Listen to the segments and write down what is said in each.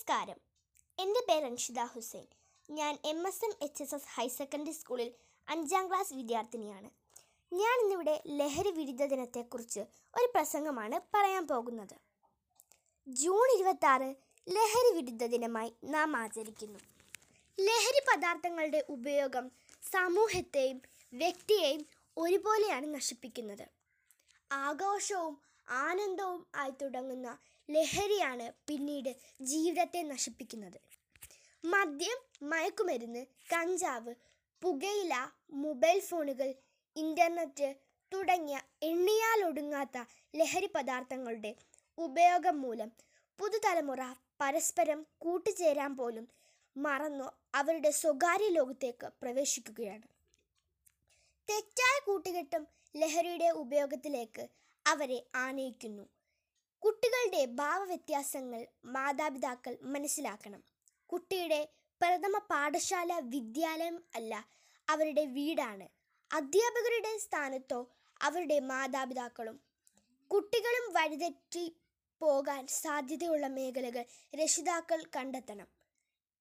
നമസ്കാരം. എന്റെ പേര് അൻഷിത ഹുസൈൻ. ഞാൻ M S M H S S higher secondary സ്കൂളിൽ അഞ്ചാം ക്ലാസ് വിദ്യാർത്ഥിനിയാണ്. ഞാൻ ഇന്നിവിടെ ലഹരി വിരുദ്ധ ദിനത്തെക്കുറിച്ച് ഒരു പ്രസംഗമാണ് പറയാൻ പോകുന്നത്. ജൂൺ ഇരുപത്തി ലഹരി വിരുദ്ധ ദിനമായി നാം ആചരിക്കുന്നു. ലഹരി പദാർത്ഥങ്ങളുടെ ഉപയോഗം സമൂഹത്തെയും വ്യക്തിയെയും ഒരുപോലെയാണ് നശിപ്പിക്കുന്നത്. ആഘോഷവും ആനന്ദവും ആയി തുടങ്ങുന്ന ലഹരിയാണ് പിന്നീട് ജീവിതത്തെ നശിപ്പിക്കുന്നത്. മദ്യം മയക്കുമരുന്ന് കഞ്ചാവ് പുകയില മൊബൈൽ ഫോണുകൾ ഇന്റർനെറ്റ് തുടങ്ങിയ എണ്ണിയാലൊടുങ്ങാത്ത ലഹരി പദാർത്ഥങ്ങളുടെ ഉപയോഗം മൂലം പുതുതലമുറ പരസ്പരം കൂട്ടുചേരാൻ പോലും മറന്നു അവരുടെ സ്വകാര്യ ലോകത്തേക്ക് പ്രവേശിക്കുകയാണ്. തെറ്റായ കൂട്ടുകെട്ടും ലഹരിയുടെ ഉപയോഗത്തിലേക്ക് അവരെ ആനയിക്കുന്നു. കുട്ടികളുടെ ഭാവവ്യത്യാസങ്ങൾ മാതാപിതാക്കൾ മനസ്സിലാക്കണം. കുട്ടിയുടെ പ്രഥമ പാഠശാല വിദ്യാലയം അല്ല അവരുടെ വീടാണ്. അധ്യാപകരുടെ സ്ഥാനത്തോ അവരുടെ മാതാപിതാക്കളും. കുട്ടികളും വഴിതെറ്റി പോകാൻ സാധ്യതയുള്ള മേഖലകൾ രക്ഷിതാക്കൾ കണ്ടെത്തണം.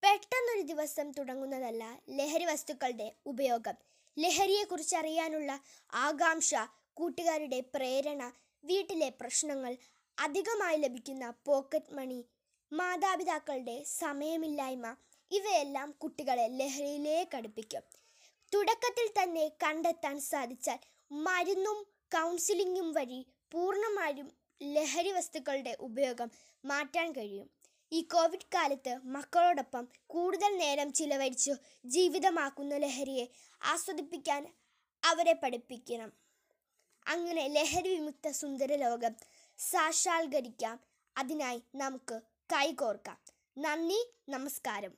പെട്ടെന്നൊരു ദിവസം തുടങ്ങുന്നതല്ല ലഹരി വസ്തുക്കളുടെ ഉപയോഗം. ലഹരിയെക്കുറിച്ച് അറിയാനുള്ള ആകാംക്ഷ കൂട്ടുകാരുടെ പ്രേരണ വീട്ടിലെ പ്രശ്നങ്ങൾ അധികമായി ലഭിക്കുന്ന പോക്കറ്റ് മണി മാതാപിതാക്കളുടെ സമയമില്ലായ്മ ഇവയെല്ലാം കുട്ടികളെ ലഹരിയിലേക്ക് അടുപ്പിക്കും. തുടക്കത്തിൽ തന്നെ കണ്ടെത്താൻ സാധിച്ചാൽ മരുന്നും കൗൺസിലിങ്ങും വഴി പൂർണമായും ലഹരി വസ്തുക്കളുടെ ഉപയോഗം മാറ്റാൻ കഴിയും. ഈ കോവിഡ് കാലത്ത് മക്കളോടൊപ്പം കൂടുതൽ നേരം ചിലവഴിച്ചു ജീവിതമാക്കുന്ന ലഹരിയെ ആസ്വദിപ്പിക്കാൻ അവരെ പഠിപ്പിക്കണം. അങ്ങനെ ലഹരി വിമുക്ത സുന്ദര ലോകം സാക്ഷാത്കരിക്കാം. അതിനായി നമുക്ക് കൈകോർക്കാം. നന്ദി നമസ്കാരം.